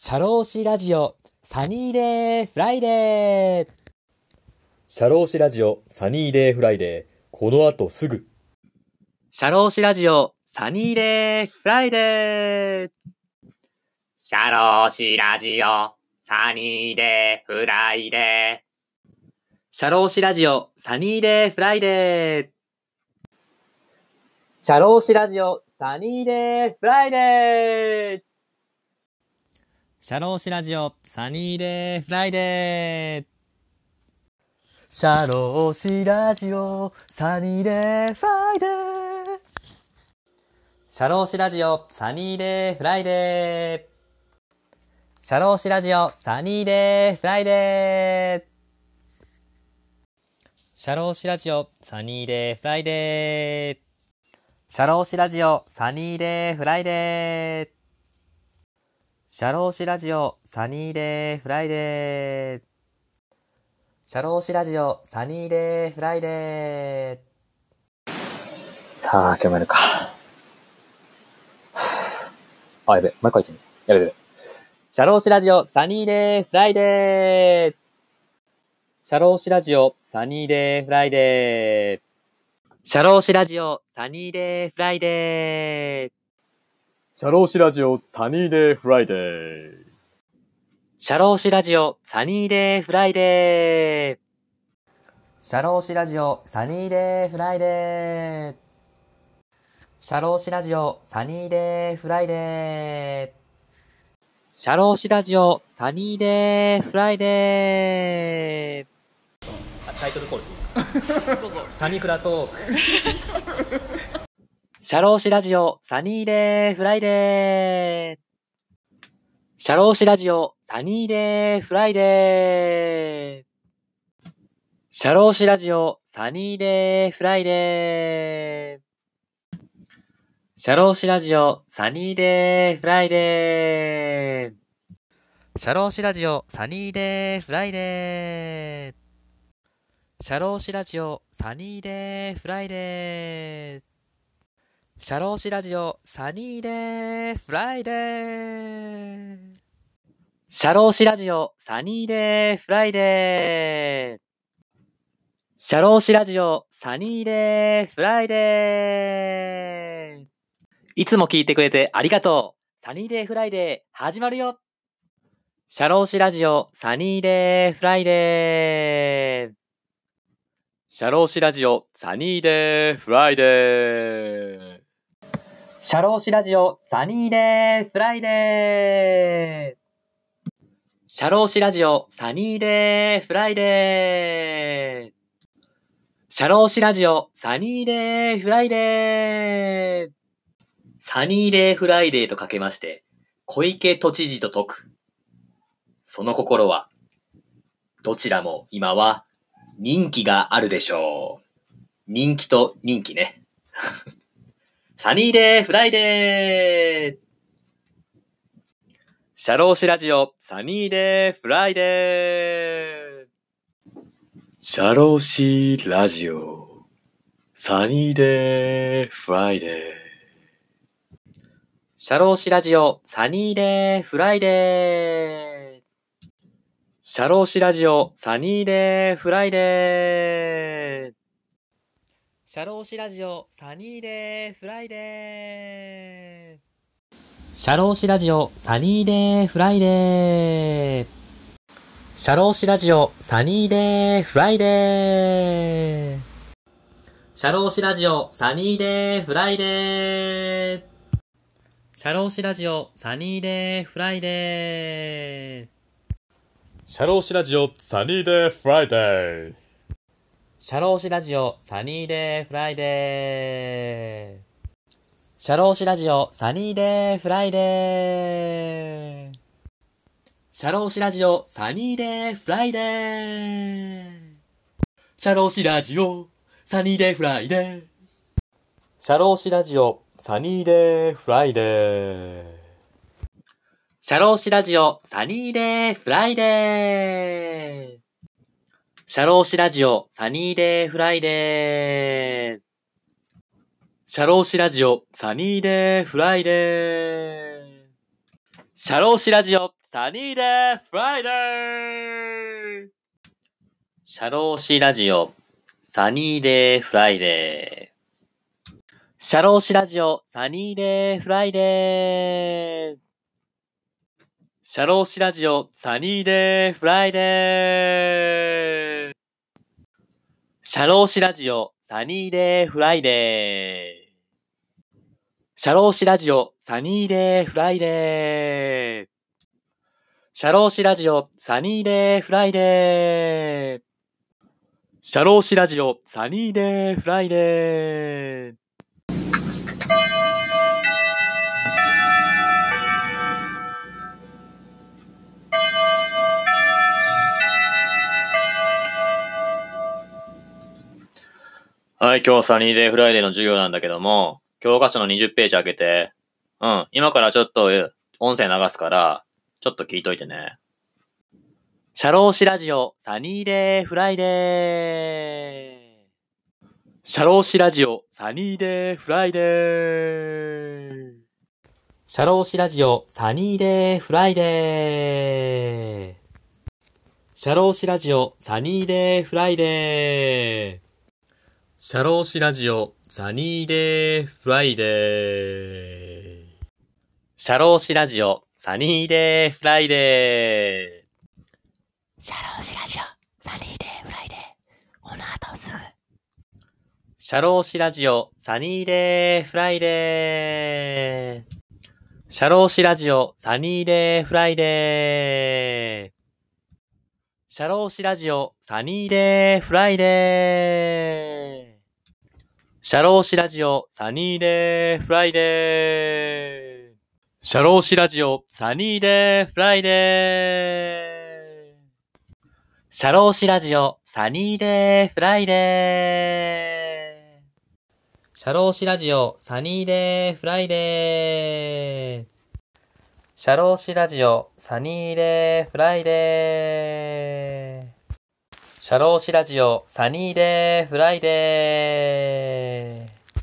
シャローシラジオ、サニーデーフライデー。シャローシラジオサニーデーフライデー。この後すぐ。シャローシラジオ、サニーデーフライデー。シャローシラジオ、サニーデーフライデー。シャローシラジオ、サニーデーフライデー。シャローシラジオ、サニーデーフライデー。シャローシラジオ、サニーデーフライデー。シャローシラジオ、サニーデーフライデー。シャローシラジオ、サニーデーフライデー。シャローシラジオ、サニーデーフライデー。シャローシラジオ、サニーデーフライデー。シャローシラジオ、サニーデーフライデー。シャローシラジオ、サニーデーフライデー。シャローシラジオ、サニーデーフライデー。さあ、今日もやるか。あ、やべ、もう一回言ってみやべやべ。シャローシラジオ、サニーデーフライデー。シャローシラジオ、サニーデーフライデー。シャローシラジオ、サニーデーフライデー。シャローシラジオサニーデーフライデー。シャローシラジオ、サニーデーフライデー。シャローシラジオ、サニーデーフライデー。シャローシラジオ、サニーデーフライデー。シャローシラジオ、サニーデーフライデー。タイトルコールしていいですか？どうぞ。サニクラトーク。シャローシラジオ、サニーデーフライデー。シャローシラジオ、サニーデーフライデー。シャローシラジオ、サニーデーフライデー。シャローシラジオ、サニーデーフライデー。シャローシラジオ、サニーデーフライデー。シャローシラジオ、サニーデーフライデー。シャローシラジオ、サニーデーフライデー。シャローシラジオ、サニーデーフライデー。シャローシラジオ、サニーデーフライデー。いつも聞いてくれてありがとう。サニーデーフライデー、始まるよ。シャローシラジオ、サニーデーフライデー。シャローシラジオ、サニーデーフライデー。シャローシラジオ、サニーデーフライデー。シャローシラジオ、サニーデーフライデー。シャローシラジオ、サニーデーフライデー。サニーデーフライデーとかけまして、小池都知事と解く。その心は、どちらも今は人気があるでしょう。人気と任期ね。サニーデーフライデー。シャローシラジオ、サニーデーフライデー。シャローシラジオ、サニーデーフライデー。シャローシラジオ、サニーデーフライデー。シャローシラジオ、サニーデーフライデー。シャローシラジオ、サニーデーフライデー。シャローシラジオ、サニーデーフライデー。シャローシラジオ、サニーデーフライデー。シャローシラジオ、サニーデーフライデー。シャローシラジオ、サニーデーフライデー。シャローシラジオサニーデーフライデー。シャローシラジオ、サニーデーフライデー。シャローシラジオ、サニーデーフライデー。シャローシラジオ、サニーデーフライデー。シャローシラジオ、サニーデーフライデー。シャローシラジオ、サニーデーフライデー。シャローシラジオ、サニーデーフライデー。シャローシラジオ、サニーデーフライデー。シャローシラジオ、サニーデーフライデー。シャローシラジオ、サニーデーフライデーシャローシラジオ、サニーデーフライデー。シャローシラジオ、サニーデーフライデー。シャローシラジオ、サニーデーフライデー。シャローシラジオ、サニーデーフライデー。シャローシラジオ、サニーデーフライデー。シャローシラジオ、サニーデーフライデー。シャローシラジオ、サニーデーフライデー。はい、今日サニーデーフライデーの授業なんだけども、教科書の20ページ開けて、うん、今からちょっと音声流すから、ちょっと聞いといてね。シャローシラジオ、サニーデーフライデー。シャローシラジオ、サニーデーフライデー。シャローシラジオ、サニーデーフライデー。シャローシラジオ、サニーデーフライデー。シャローシラジオ、サニーデーフライデー。シャローシラジオ、サニーデーフライデー。シャローシラジオ、サニーデーフライデー。この後すぐ。シャローシラジオ、サニーデーフライデー。シャローシラジオ、サニーデーフライデー。シャローシラジオ、サニーデーフライデー。シャローシラジオ、サニーデーフライデー。シャローシラジオ、サニーデーフライデー。シャローシラジオ、サニーデーフライデー。シャローシラジオ、サニーデーフライデー。シャローシラジオ、サニーデーフライデー。シャローシラジオ、サニーデーフライデー。